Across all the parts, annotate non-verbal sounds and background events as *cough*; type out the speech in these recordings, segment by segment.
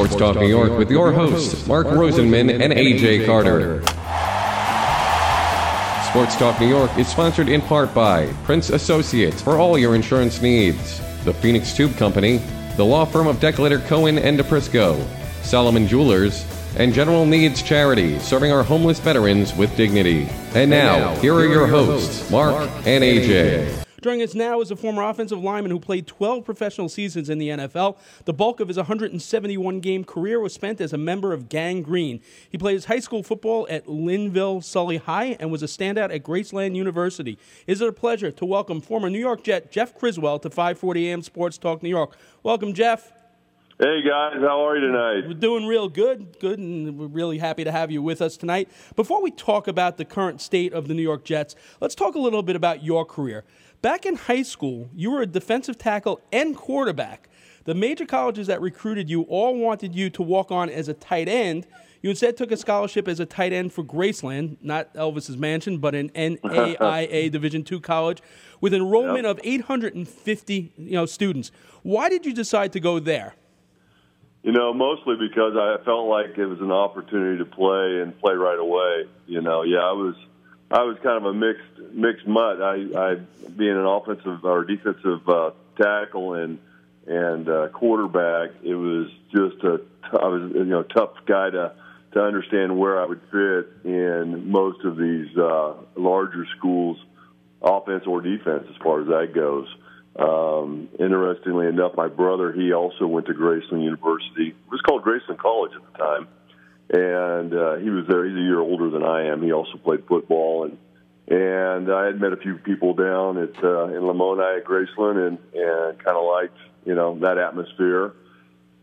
Sports Talk New York with your hosts, Mark Rosenman and AJ Carter. Sports Talk New York is sponsored in part by Prince Associates for all your insurance needs, the Phoenix Tube Company, the law firm of Decolator Cohen and DiPrisco, Solomon Jewelers, and General Needs Charity, serving our homeless veterans with dignity. And now, here are your hosts, Mark and AJ. Joining us now is a former offensive lineman who played 12 professional seasons in the NFL. The bulk of his 171 game career was spent as a member of Gang Green. He played his high school football at Lynnville Sully High and was a standout at Graceland University. Is it a pleasure to welcome former New York Jet Jeff Criswell to 540 AM Sports Talk New York? Welcome, Jeff. Hey guys, how are you tonight? We're doing real good, good, and we're really happy to have you with us tonight. Before we talk about the current state of the New York Jets, let's talk a little bit about your career. Back in high school, you were a defensive tackle and quarterback. The major colleges that recruited you all wanted you to walk on as a tight end. You instead took a scholarship as a tight end for Graceland, not Elvis's mansion, but an NAIA *laughs* Division II college, with enrollment yep. of 850 you know, students. Why did you decide to go there? You know, mostly because I felt like it was an opportunity to play and play right away. You know, yeah, I was I was kind of a mixed mixed mutt. I, I being an offensive or defensive uh, tackle and and uh, quarterback, it was just a I was you know tough guy to to understand where I would fit in most of these uh, larger schools, offense or defense, as far as that goes. Um, interestingly enough, my brother, he also went to Graceland University. It was called Graceland College at the time. And uh, he was there. He's a year older than I am. He also played football. And and I had met a few people down at uh, in Lamoni at Graceland and, and kind of liked, you know, that atmosphere.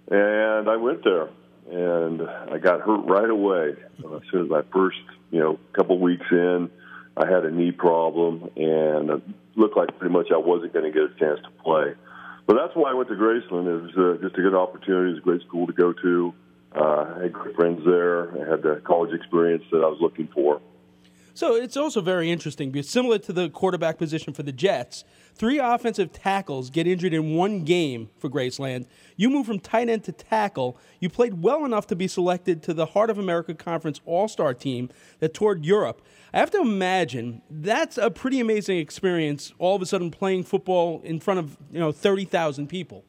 And I went there and I got hurt right away. As soon as my first, you know, couple weeks in, I had a knee problem and it looked like pretty much I wasn't going to get a chance to play. But that's why I went to Graceland. It was uh, just a good opportunity. It was a great school to go to. Uh, I had great friends there. I had the college experience that I was looking for. So it's also very interesting because similar to the quarterback position for the Jets, three offensive tackles get injured in one game for Graceland. You move from tight end to tackle. You played well enough to be selected to the Heart of America Conference All Star team that toured Europe. I have to imagine that's a pretty amazing experience. All of a sudden, playing football in front of you know thirty thousand people.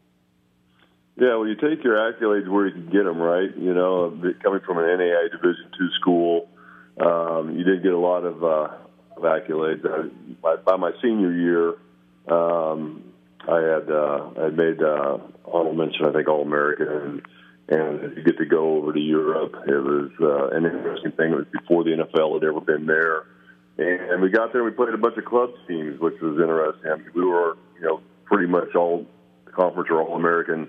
Yeah, well, you take your accolades where you can get them, right? You know, coming from an NAIA Division two school um, you did get a lot of, uh, of accolades. I, by, by my senior year, um, I had uh, I had made uh, honorable mention, I think, All American, and, and you get to go over to Europe. It was uh, an interesting thing. It was before the NFL had ever been there, and we got there. We played a bunch of club teams, which was interesting. I mean, we were, you know, pretty much all conference or All American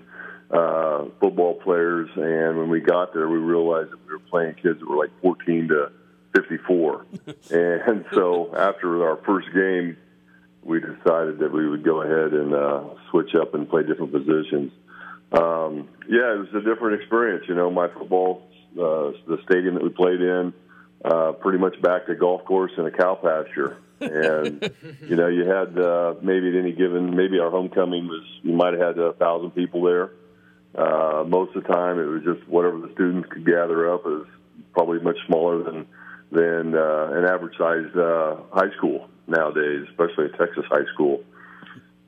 uh, football players. And when we got there, we realized that we were playing kids that were like 14 to 54. *laughs* and so after our first game, we decided that we would go ahead and uh, switch up and play different positions. Um, yeah, it was a different experience. You know, my football, uh, the stadium that we played in, uh, pretty much back to golf course and a cow pasture. And *laughs* you know, you had uh, maybe at any given, maybe our homecoming was you might have had a thousand people there. Uh, most of the time, it was just whatever the students could gather up. Was probably much smaller than than uh, an average sized uh, high school nowadays, especially a Texas high school.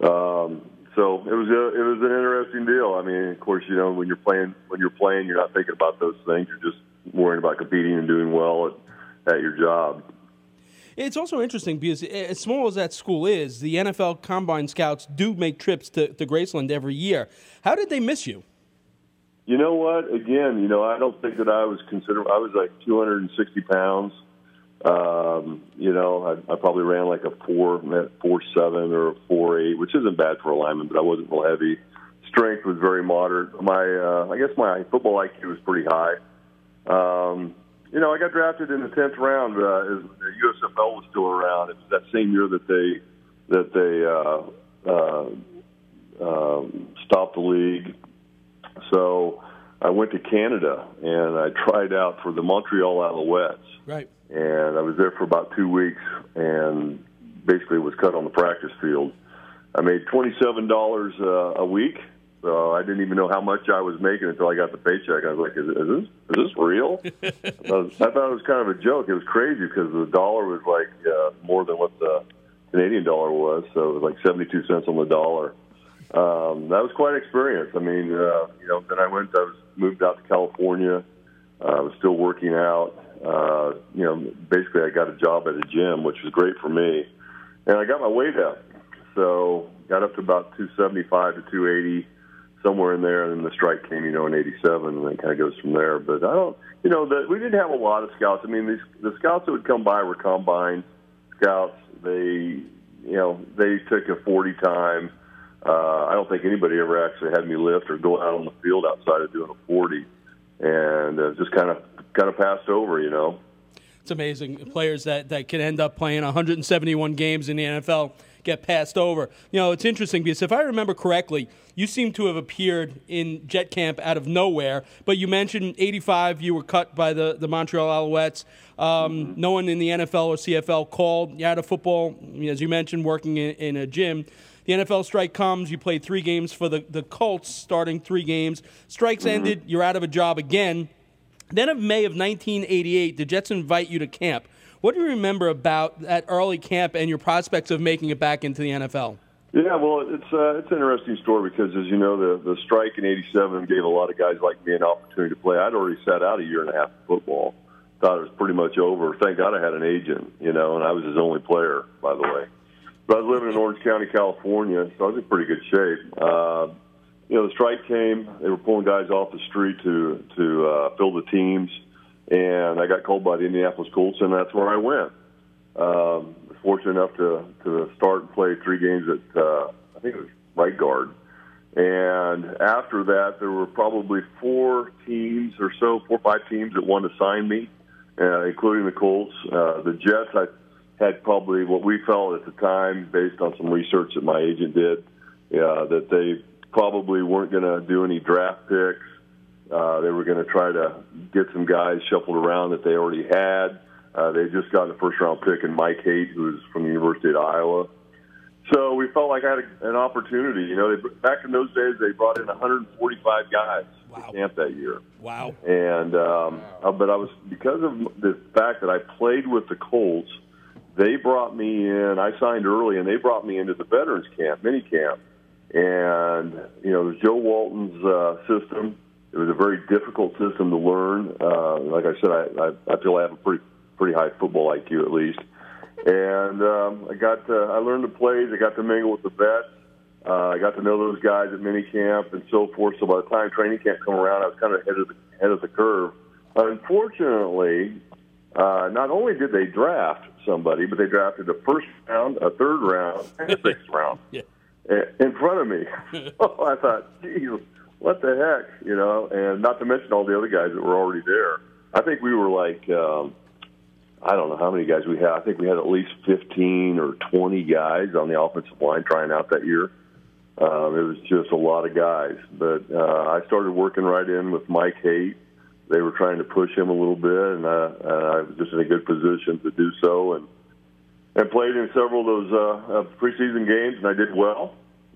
Um, so it was a, it was an interesting deal. I mean, of course, you know when you're playing when you're playing, you're not thinking about those things. You're just worrying about competing and doing well at, at your job. It's also interesting because, as small as that school is, the NFL Combine Scouts do make trips to, to Graceland every year. How did they miss you? You know what? Again, you know, I don't think that I was considered. I was like 260 pounds. Um, you know, I, I probably ran like a four, four seven or a four eight, which isn't bad for a lineman, but I wasn't real heavy. Strength was very moderate. My, uh, I guess my football IQ was pretty high. Um, you know, I got drafted in the tenth round. Uh, the USFL was still around. It was that same year that they that they uh, uh, uh, stopped the league so I went to Canada and I tried out for the Montreal Alouettes. Right. And I was there for about two weeks and basically was cut on the practice field. I made twenty seven dollars uh, a week, So I didn't even know how much I was making until I got the paycheck. I was like, "Is, is this is this real?" *laughs* I, was, I thought it was kind of a joke. It was crazy because the dollar was like uh, more than what the Canadian dollar was, so it was like seventy-two cents on the dollar. Um, that was quite an experience. I mean, uh, you know, then I went. I was moved out to California. Uh, I was still working out. Uh, you know, basically, I got a job at a gym, which was great for me, and I got my weight up. So got up to about 275 to 280 somewhere in there, and then the strike came, you know, in '87, and then kind of goes from there. But I don't, you know, the, we didn't have a lot of scouts. I mean, these, the scouts that would come by were combine scouts. They, you know, they took a 40 time. Uh, I don't think anybody ever actually had me lift or go out on the field outside of doing a 40, and uh, just kind of kind of passed over, you know. It's amazing players that that can end up playing 171 games in the NFL get passed over. You know, it's interesting because if I remember correctly, you seem to have appeared in Jet Camp out of nowhere. But you mentioned 85, you were cut by the, the Montreal Alouettes. Um, mm-hmm. No one in the NFL or CFL called you out of football, as you mentioned, working in, in a gym. The NFL strike comes. You played three games for the, the Colts, starting three games. Strikes mm-hmm. ended. You're out of a job again. Then, of May of 1988, the Jets invite you to camp. What do you remember about that early camp and your prospects of making it back into the NFL? Yeah, well, it's uh, it's an interesting story because, as you know, the the strike in '87 gave a lot of guys like me an opportunity to play. I'd already sat out a year and a half of football, thought it was pretty much over. Thank God I had an agent, you know, and I was his only player, by the way. But I was living in Orange County, California, so I was in pretty good shape. Uh, you know, the strike came; they were pulling guys off the street to to uh, fill the teams and I got called by the Indianapolis Colts, and that's where I went. Um, fortunate enough to to start and play three games at uh, I think it was right guard, and after that there were probably four teams or so, four or five teams that wanted to sign me, uh, including the Colts. Uh, the Jets, I had probably what we felt at the time, based on some research that my agent did, uh, that they probably weren't going to do any draft picks uh, they were going to try to get some guys shuffled around that they already had. Uh, they just got the first round pick in Mike Haight, who's from the University of Iowa. So we felt like I had a, an opportunity. You know, they, back in those days, they brought in 145 guys wow. to camp that year. Wow. And um, wow. Uh, but I was because of the fact that I played with the Colts, they brought me in. I signed early, and they brought me into the veterans camp, mini camp. And you know, Joe Walton's uh, system it was a very difficult system to learn. Uh, like I said, I, I, I feel I have a pretty pretty high football IQ at least, and um, I got to, I learned the plays. I got to mingle with the vets. Uh, I got to know those guys at minicamp and so forth. So by the time training camp come around, I was kind of ahead of the ahead of the curve. Unfortunately, uh, not only did they draft somebody, but they drafted a first round, a third round, and a sixth round *laughs* yeah. In front of me. so *laughs* *laughs* I thought, geez, what the heck, you know? And not to mention all the other guys that were already there. I think we were like, um, I don't know how many guys we had. I think we had at least 15 or 20 guys on the offensive line trying out that year. Um, it was just a lot of guys. But uh, I started working right in with Mike Haight. They were trying to push him a little bit, and uh, I was just in a good position to do so. And and played in several of those uh, preseason games, and I did well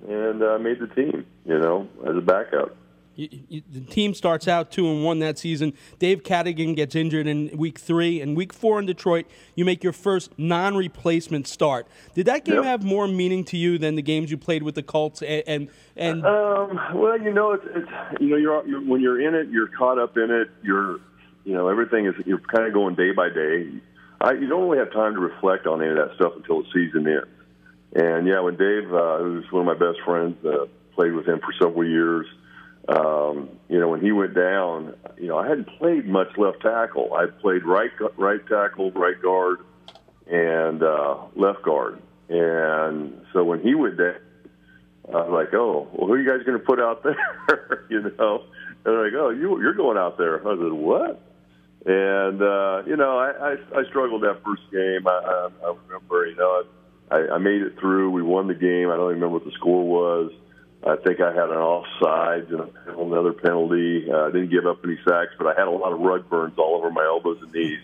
and uh, made the team. You know, as a backup. You, you, the team starts out two and one that season. Dave Cadigan gets injured in week three, and week four in Detroit, you make your first non-replacement start. Did that game yep. have more meaning to you than the games you played with the Colts? And and, and um, well, you know, it's, it's you know, you're, you're when you're in it, you're caught up in it. You're you know, everything is you're kind of going day by day. I, you don't really have time to reflect on any of that stuff until the season ends. And yeah, when Dave, uh, who's one of my best friends, uh, played with him for several years. Um, you know, when he went down, you know, I hadn't played much left tackle. I played right right tackle, right guard, and uh, left guard. And so when he went down, I was like, "Oh, well, who are you guys going to put out *laughs* there?" you know, and they're like, "Oh, you you're going out there." I said, "What?" And uh, you know, I, I I struggled that first game. I, I, I remember, you know, I, I made it through. We won the game. I don't even remember what the score was. I think I had an offside and another penalty. Uh, I didn't give up any sacks, but I had a lot of rug burns all over my elbows and knees.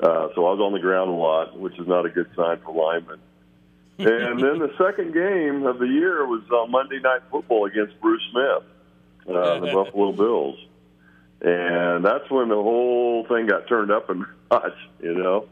Uh, so I was on the ground a lot, which is not a good sign for linemen. and then the *laughs* second game of the year was uh, Monday Night Football against Bruce Smith. uh, the Buffalo *laughs* Bills, and that's when the whole thing got turned up a notch. You know,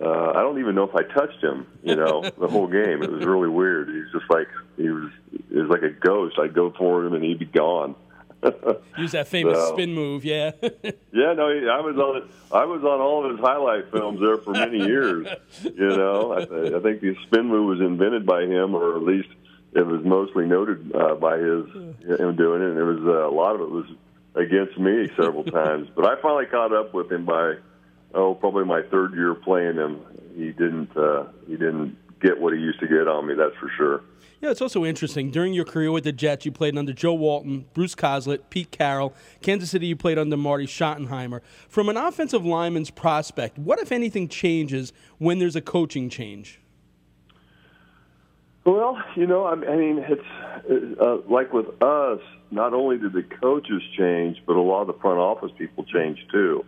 uh, I don't even know if I touched him. You know, the whole game. It was really weird. He's just like he was. He was like a ghost. I'd go for him and he'd be gone. *laughs* Use that famous so, spin move, yeah. *laughs* yeah, no, I was on it. I was on all of his highlight films there for many years. You know, I, I think the spin move was invented by him, or at least it was mostly noted uh, by his him doing it. And it was uh, a lot of it was against me several *laughs* times. But I finally caught up with him by oh, probably my third year playing him. He didn't uh, he didn't get what he used to get on me. That's for sure. Yeah, it's also interesting. During your career with the Jets, you played under Joe Walton, Bruce Coslet, Pete Carroll. Kansas City, you played under Marty Schottenheimer. From an offensive lineman's prospect, what, if anything, changes when there's a coaching change? Well, you know, I mean, it's uh, like with us. Not only did the coaches change, but a lot of the front office people changed too.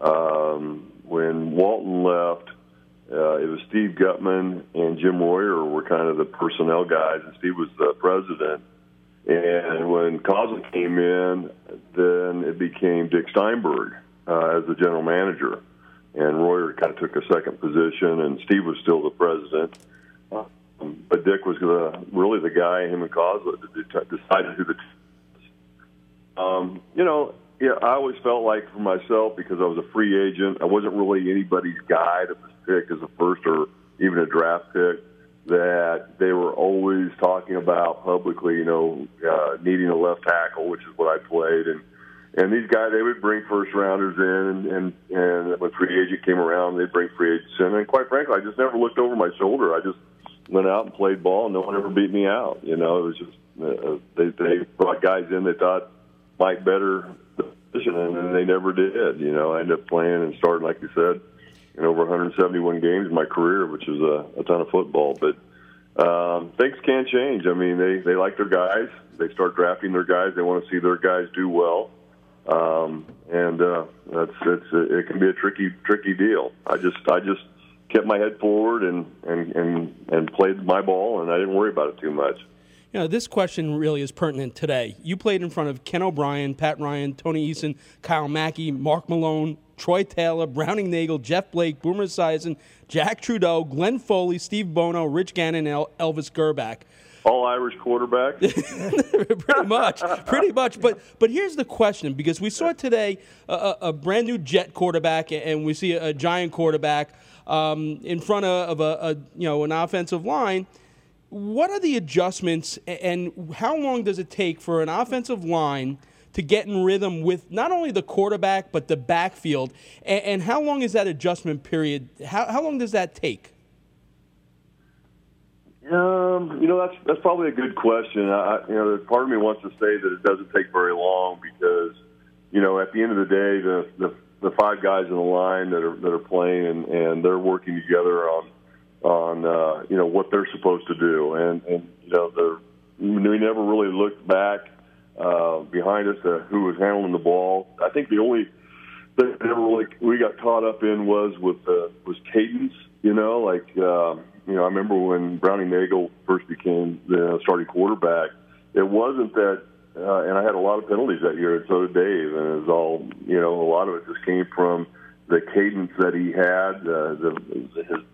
Um, when Walton left, uh, it was Steve Gutman and Jim Royer were kind of the personnel guys, and Steve was the president. And when Coslet came in, then it became Dick Steinberg uh, as the general manager, and Royer kind of took a second position, and Steve was still the president. Um, but Dick was the, really the guy, him and Coslet, decided who the. Um, you know, yeah, I always felt like for myself because I was a free agent, I wasn't really anybody's guy was picked as a first or even a draft pick. That they were always talking about publicly, you know, uh, needing a left tackle, which is what I played, and and these guys they would bring first rounders in, and and, and when free agent came around, they'd bring free agents in, and quite frankly, I just never looked over my shoulder. I just went out and played ball, and no one ever beat me out. You know, it was just uh, they they brought guys in they thought might better position, and they never did. You know, I ended up playing and starting, like you said, in over 171 games in my career, which is a, a ton of football. But um, things can change. I mean, they they like their guys. They start drafting their guys. They want to see their guys do well. Um, and uh, that's it's it can be a tricky tricky deal. I just I just kept my head forward and and and and played my ball, and I didn't worry about it too much. You know, this question really is pertinent today. You played in front of Ken O'Brien, Pat Ryan, Tony Eason, Kyle Mackey, Mark Malone, Troy Taylor, Browning Nagle, Jeff Blake, Boomer Esiason, Jack Trudeau, Glenn Foley, Steve Bono, Rich Gannon, and Elvis Grbac. All Irish quarterback. *laughs* pretty much, pretty much. But but here's the question: because we saw today a, a brand new Jet quarterback, and we see a, a giant quarterback um, in front of, a, a you know an offensive line what are the adjustments and how long does it take for an offensive line to get in rhythm with not only the quarterback but the backfield? And, how long is that adjustment period? How, how long does that take? Um, you know that's that's probably a good question. I, you know, part of me wants to say that it doesn't take very long because, you know, at the end of the day, the the, the five guys in the line that are that are playing and, and they're working together on on uh, you know what they're supposed to do, and and you know the we never really looked back uh, behind us to who was handling the ball. I think the only thing that never really we got caught up in was with uh, was cadence. You know, like uh, you know, I remember when Browning Nagle first became the starting quarterback. It wasn't that, uh, and I had a lot of penalties that year, and so did Dave, and it was all you know. A lot of it just came from the cadence that he had, uh, the, his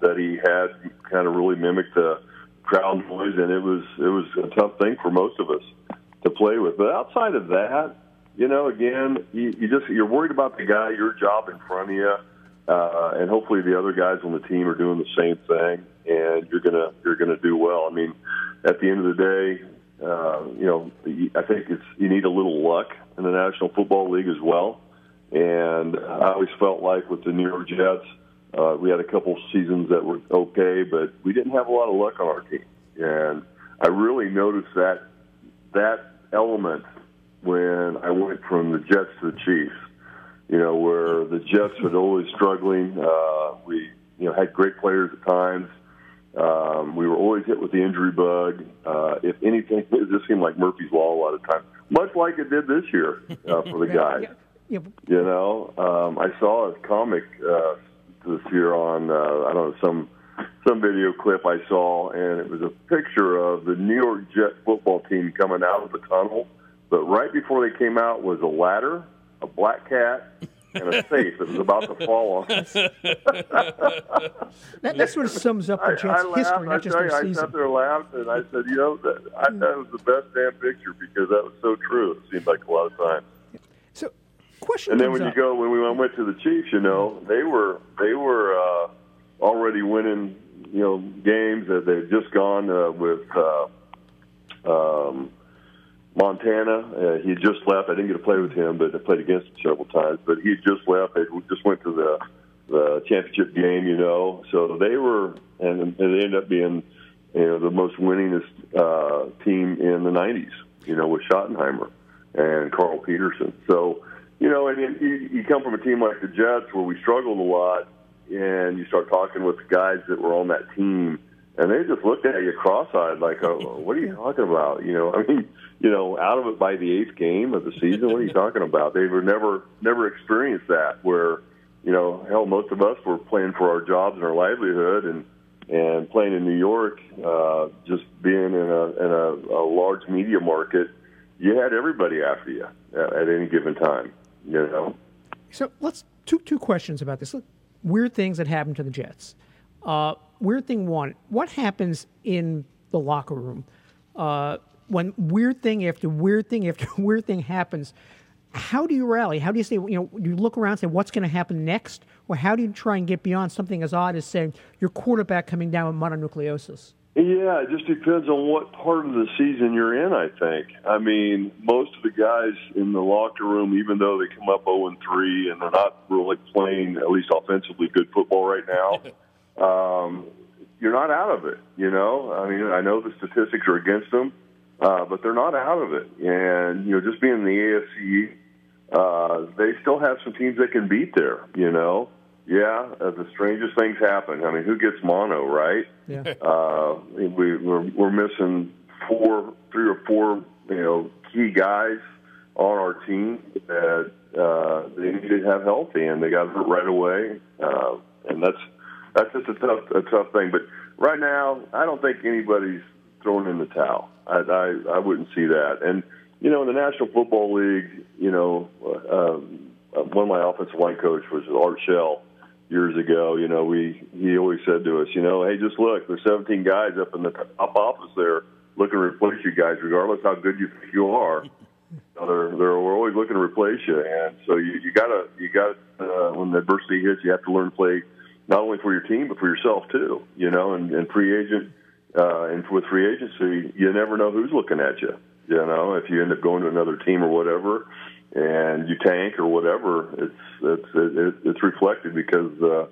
that he had kind of really mimicked the crowd noise, and it was it was a tough thing for most of us to play with. But outside of that, you know, again, you, you just you're worried about the guy, your job in front of you, uh, and hopefully the other guys on the team are doing the same thing, and you're gonna you're gonna do well. I mean, at the end of the day, uh, you know, I think it's you need a little luck in the National Football League as well. And I always felt like with the New York Jets uh, we had a couple seasons that were okay, but we didn't have a lot of luck on our team. And I really noticed that that element when I went from the Jets to the Chiefs. You know, where the Jets were always struggling. Uh, we, you know, had great players at times. Um, we were always hit with the injury bug. Uh, if anything, *laughs* it just seemed like Murphy's Law a lot of times, much like it did this year uh, for the *laughs* guys. You know, um, I saw a comic uh, this year on uh, I don't know some some video clip I saw, and it was a picture of the New York Jet football team coming out of the tunnel But right before they came out was a ladder, a black cat, and a *laughs* safe that was about to fall on that, that sort of sums up the Jets' I, I history, not I just tell their you, season. I sat there laughed, and I said, you know, that, I thought it was the best damn picture because that was so true. It seemed like a lot of times. Question And then when you go, when we went to the Chiefs, you know, they were they were uh, already winning, you know, games that they'd just gone uh, with uh, um, Montana. Uh, he just left. I didn't get to play with him, but I played against him several times. But he just left. They just went to the the championship game, you know. So they were, and, and they ended up being, you know, the most winningest uh, team in the '90s. You know, with Schottenheimer and Carl Peterson. So, you know, and you, you come from a team like the Jets where we struggled a lot, and you start talking with the guys that were on that team, and they just looked at you cross-eyed, like, "Oh, *laughs* what are you talking about?" You know, *laughs* I mean, you know, out of it by the eighth game of the season. What are you *laughs* talking about? They were never, never experienced that. Where, you know, hell, most of us were playing for our jobs and our livelihood, and and playing in New York, uh, just being in a in a, a large media market, you had everybody after you at, at any given time. You know. So let's two two questions about this. Look, weird things that happen to the Jets. Uh, weird thing one: what happens in the locker room uh, when weird thing after weird thing after *laughs* weird thing happens? How do you rally? How do you say, you know, you look around and say, what's going to happen next? Or how do you try and get beyond something as odd as saying your quarterback coming down with mononucleosis? Yeah, it just depends on what part of the season you're in. I think. I mean, most of the guys in the locker room, even though they come up 0 and 3 and they're not really playing, at least offensively, good football right now, *laughs* um, you're not out of it. You know, I mean, I know the statistics are against them, uh, but they're not out of it. And you know, just being in the AFC, uh, they still have some teams they can beat there. You know, yeah, uh, the strangest things happen. I mean, who gets mono, right? Yeah. *laughs* Uh, we, we're, we're missing four, three or four, you know, key guys on our team that uh, they need to have healthy, and they got hurt right away. Uh, and that's that's just a tough a tough thing. But right now, I don't think anybody's throwing in the towel. I I, I wouldn't see that. And you know, in the National Football League, you know, um, one of my offensive line coach was Art Shell years ago. You know, we he always said to us, you know, hey, just look, there's 17 guys up in the top office there looking to replace you guys, regardless how good you think you are. Know, *laughs* they're they're we're always looking to replace you, and so you you gotta you got uh, when adversity hits, you have to learn to play not only for your team but for yourself too. You know, and, and free agent uh, and with free agency, you never know who's looking at you. You know, if you end up going to another team or whatever, and you tank or whatever, it's it's it, it's reflected because uh,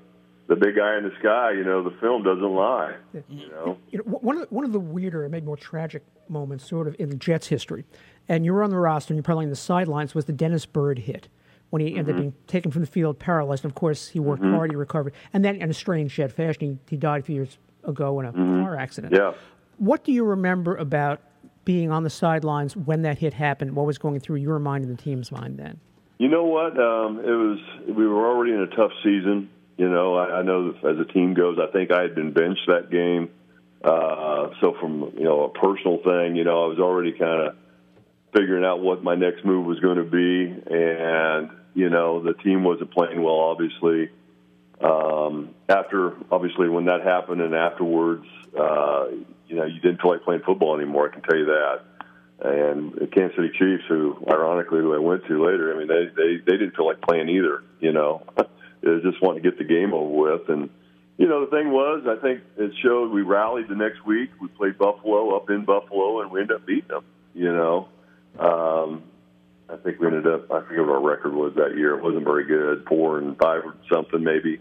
the big guy in the sky, you know, the film doesn't lie. You know, you know, one of the, one of the weirder and maybe more tragic moments, sort of in the Jets' history, and you were on the roster and you're probably on the sidelines, was the Dennis Byrd hit when he ended up mm-hmm. being taken from the field paralyzed. And of course, he worked mm-hmm. hard, he recovered, and then in a strange shed fashion, he, he died a few years ago in a mm-hmm. car accident. yeah. What do you remember about being on the sidelines when that hit happened? What was going through your mind and the team's mind then? You know what? Um, it was we were already in a tough season. You know, I, I know as a team goes, I think I had been benched that game. Uh, so from you know a personal thing, you know, I was already kind of figuring out what my next move was going to be, and you know, the team wasn't playing well, obviously. Um, after obviously when that happened, and afterwards, uh, you know, you didn't feel like playing football anymore. I can tell you that. And the Kansas City Chiefs, who ironically who I went to later, I mean, they they they didn't feel like playing either. You know, *laughs* they just wanted to get the game over with. And you know, the thing was, I think it showed we rallied the next week. We played Buffalo up in Buffalo, and we ended up beating them. You know, um, I think we ended up. I forget what our record was that year. It wasn't very good, four and five or something maybe.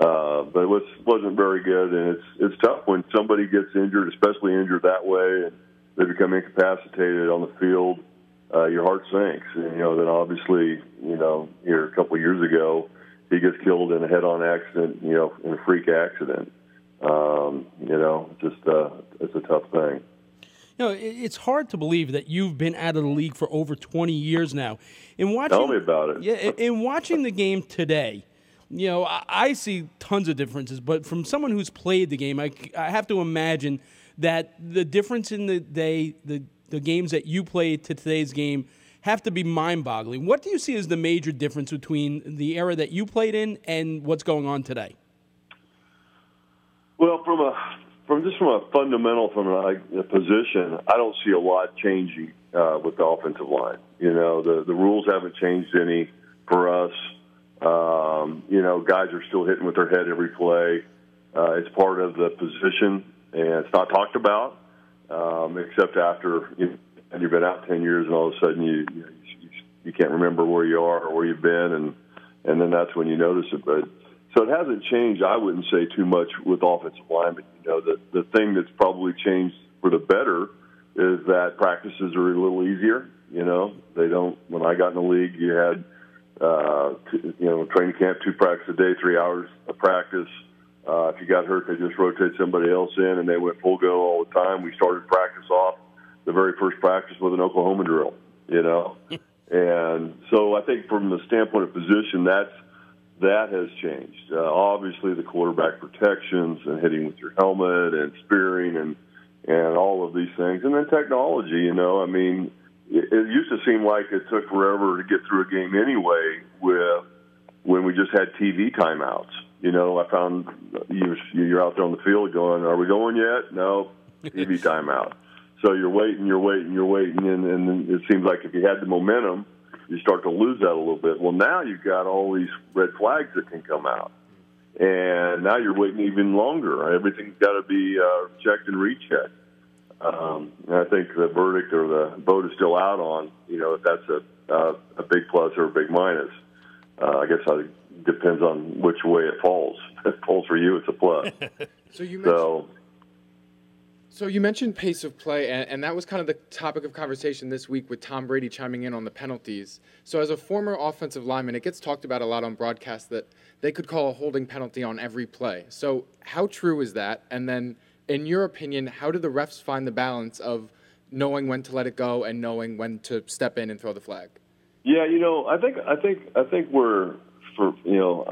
Uh, but it was wasn't very good, and it's it's tough when somebody gets injured, especially injured that way, and they become incapacitated on the field. Uh, your heart sinks, and you know. Then obviously, you know, here a couple of years ago, he gets killed in a head-on accident, you know, in a freak accident. Um, you know, just uh, it's a tough thing. You know, it's hard to believe that you've been out of the league for over 20 years now. In watching, Tell me about it. Yeah, in- in watching the game today, you know, I, I see tons of differences. But from someone who's played the game, I have to imagine that the difference in the day, the the games that you played to today's game have to be mind-boggling. What do you see as the major difference between the era that you played in and what's going on today? Well, from a from just from a fundamental from a, a position, I don't see a lot changing uh, with the offensive line. You know, the the rules haven't changed any for us. Um, you know, guys are still hitting with their head every play. Uh, it's part of the position, and it's not talked about, um, except after you, and you've been out ten years, and all of a sudden you, you you can't remember where you are or where you've been, and and then that's when you notice it. But so it hasn't changed. I wouldn't say too much with offensive line, but you know the the thing that's probably changed for the better is that practices are a little easier. You know, they don't. When I got in the league, you had uh, you know training camp, two practice a day, three hours of practice. Uh, if you got hurt, they just rotate somebody else in, and they went full go all the time. We started practice off the very first practice with an Oklahoma drill. You know, *laughs* and so I think from the standpoint of position, that's that has changed. Uh, obviously, the quarterback protections and hitting with your helmet and spearing and and all of these things, and then technology. You know, I mean, it, it used to seem like it took forever to get through a game anyway. With when we just had TV timeouts. You know, I found you're you're out there on the field going, "Are we going yet?" No, *laughs* TV timeout. So you're waiting, you're waiting, you're waiting, and, and it seems like if you had the momentum you start to lose that a little bit. Well, now you've got all these red flags that can come out, and now you're waiting even longer. Everything's got to be uh, checked and rechecked. Um, and I think the verdict or the vote is still out on you know if that's a uh, a big plus or a big minus. Uh, I guess it depends on which way it falls. *laughs* If it falls for you, it's a plus. *laughs* so you mentioned, so so you mentioned pace of play, and, and, that was kind of the topic of conversation this week with Tom Brady chiming in on the penalties. So as a former offensive lineman, it gets talked about a lot on broadcast that they could call a holding penalty on every play. So how true is that? And then, in your opinion, how do the refs find the balance of knowing when to let it go and knowing when to step in and throw the flag? Yeah, you know, I think I think I think we're for you know,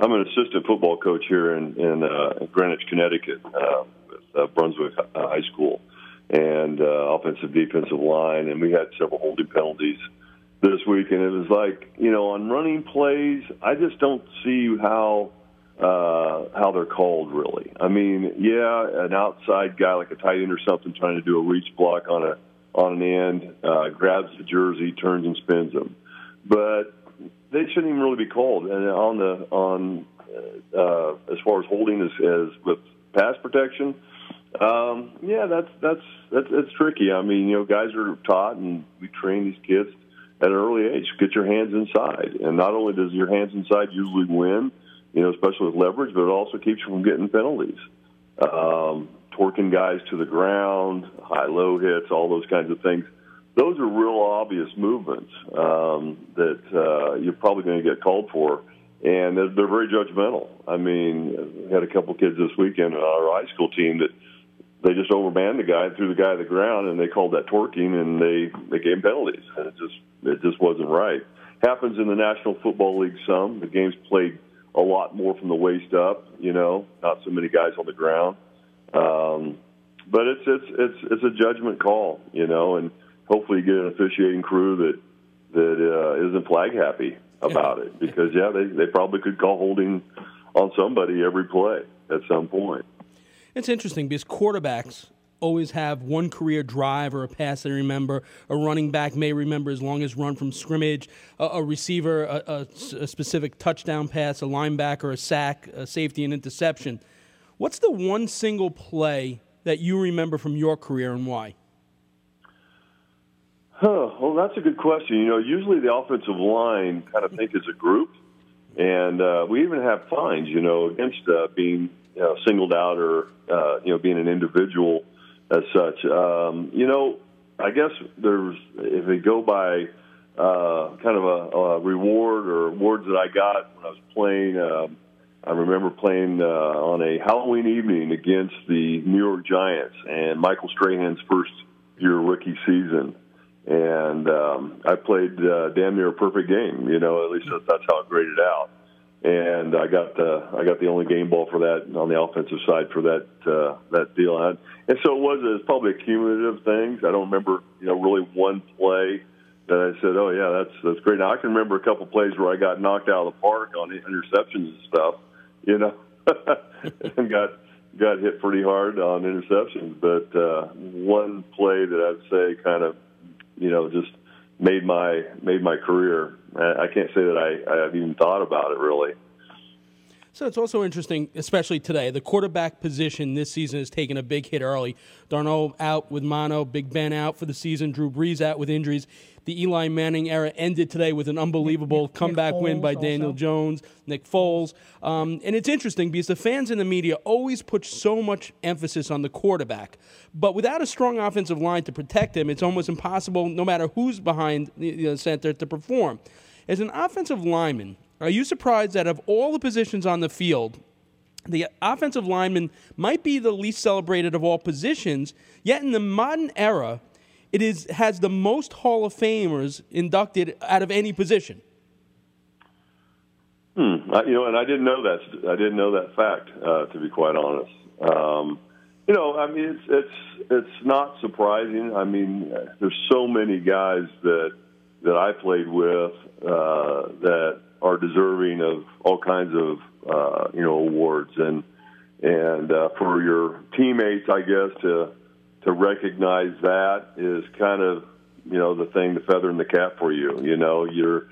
I'm an assistant football coach here in in uh, Greenwich, Connecticut. Uh, uh, Brunswick uh, High School, and uh, offensive defensive line, and we had several holding penalties this week, and it was like you know on running plays, I just don't see how uh, how they're called really. I mean, yeah, an outside guy like a tight end or something trying to do a reach block on a on an end, uh, grabs the jersey, turns and spins them, but they shouldn't even really be called. And on the on uh, as far as holding as, as with pass protection, um, yeah, that's that's that's that's tricky. I mean, you know, guys are taught, and we train these kids at an early age. Get your hands inside, and not only does your hands inside usually win, you know, especially with leverage, but it also keeps you from getting penalties. Um, torquing guys to the ground, high-low hits, all those kinds of things. Those are real obvious movements um, that uh, you're probably going to get called for and they're, they're very judgmental. I mean, we had a couple kids this weekend on our high school team that they just overmanned the guy, threw the guy to the ground, and they called that torquing, and they they gave penalties. And it just it just wasn't right. Happens in the National Football League some. The game's played a lot more from the waist up. You know, not so many guys on the ground. Um, but it's it's it's it's a judgment call, you know, and hopefully you get an officiating crew that that uh, isn't flag happy about it because yeah, they they probably could call holding on somebody every play at some point. It's interesting because quarterbacks always have one career drive or a pass they remember. A running back may remember as long as run from scrimmage. A, a receiver, a, a, a, specific touchdown pass. A linebacker, a sack, a safety, and interception. What's the one single play that you remember from your career and why? Huh. Well, that's a good question. You know, usually the offensive line kind of think as a group, and uh, we even have fines. You know, against uh, being you know, singled out or uh, you know being an individual as such. Um, you know, I guess there's if they go by uh, kind of a, a reward or awards that I got when I was playing. Uh, I remember playing uh, on a Halloween evening against the New York Giants and Michael Strahan's first year rookie season and um, I played uh, damn near a perfect game. You know, at least that's how it graded out. And I got the I got the only game ball for that on the offensive side for that uh, that deal. And, and so it was it's probably a cumulative things. I don't remember you know really one play that I said, oh yeah, that's that's great. Now I can remember a couple plays where I got knocked out of the park on interceptions and stuff, you know, *laughs* and got got hit pretty hard on interceptions. But uh, one play that I'd say kind of you know just made my made my career. I can't say that I I've even thought about it really. So it's also interesting, especially today. The quarterback position this season has taken a big hit early. Darnold out with mono, Big Ben out for the season, Drew Brees out with injuries. The Eli Manning era ended today with an unbelievable Nick, comeback Nick win by Daniel also. Jones, Nick Foles. Um, and it's interesting because the fans in the media always put so much emphasis on the quarterback. But without a strong offensive line to protect him, it's almost impossible, no matter who's behind the center, to perform. As an offensive lineman, are you surprised that of all the positions on the field, the offensive lineman might be the least celebrated of all positions, yet in the modern era, it is has the most Hall of Famers inducted out of any position. Hmm. I, you know, and I didn't know that. I didn't know that fact. Uh, to be quite honest, um, you know, I mean, it's it's it's not surprising. I mean, there's so many guys that that I played with uh, that are deserving of all kinds of uh, you know awards and and uh, for your teammates, I guess to to recognize that is kind of you know the thing, the feather in the cap for you. You know, you're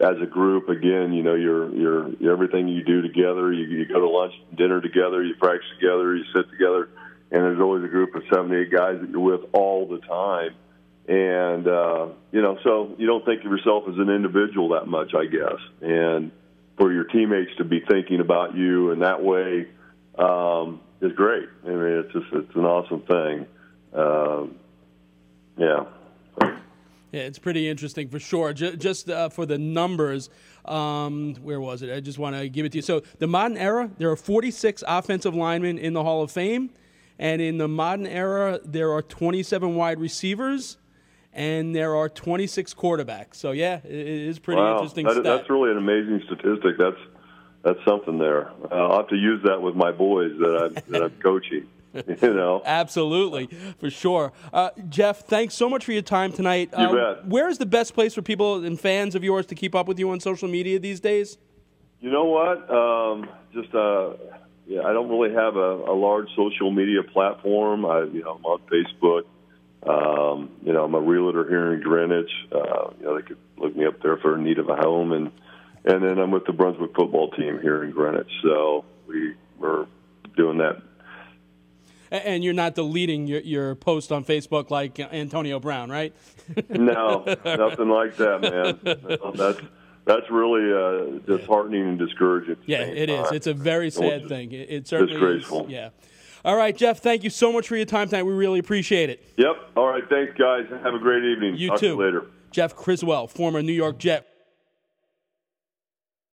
as a group again. You know, you're you're everything you do together. You, you go to lunch, dinner together. You practice together. You sit together, and there's always a group of seven, eight guys that you're with all the time and uh, you know, so you don't think of yourself as an individual that much, I guess, and for your teammates to be thinking about you in that way um, is great. I mean, it's just it's an awesome thing. Um, yeah. Yeah, it's pretty interesting for sure. Just, uh, for the numbers, um, where was it? I just want to give it to you. So, the modern era, there are 46 offensive linemen in the Hall of Fame, and in the modern era, there are 27 wide receivers and there are 26 quarterbacks. So yeah, it is pretty wow. interesting. That, that's really an amazing statistic. That's that's something there. Uh, I'll have to use that with my boys that I'm *laughs* that I'm coaching. You know, absolutely for sure. Uh, Jeff, thanks so much for your time tonight. You uh, bet. Where is the best place for people and fans of yours to keep up with you on social media these days? You know what? Um, just uh, yeah, I don't really have a, a large social media platform. I, you know, I'm on Facebook. Um, you know, I'm a realtor here in Greenwich. Uh, you know, they could look me up there for need of a home, and and then I'm with the Brunswick football team here in Greenwich. So we were doing that. And you're not deleting your, your post on Facebook like Antonio Brown, right? no, *laughs* nothing like that, man. That's that's really uh, disheartening and discouraging. Yeah, it time. is. It's a very sad thing. It, it certainly disgraceful. is. Yeah. All right, Jeff, thank you so much for your time tonight. We really appreciate it. Yep. All right. Thanks, guys. Have a great evening. You Talk too. You later. Jeff Criswell, former New York Jet.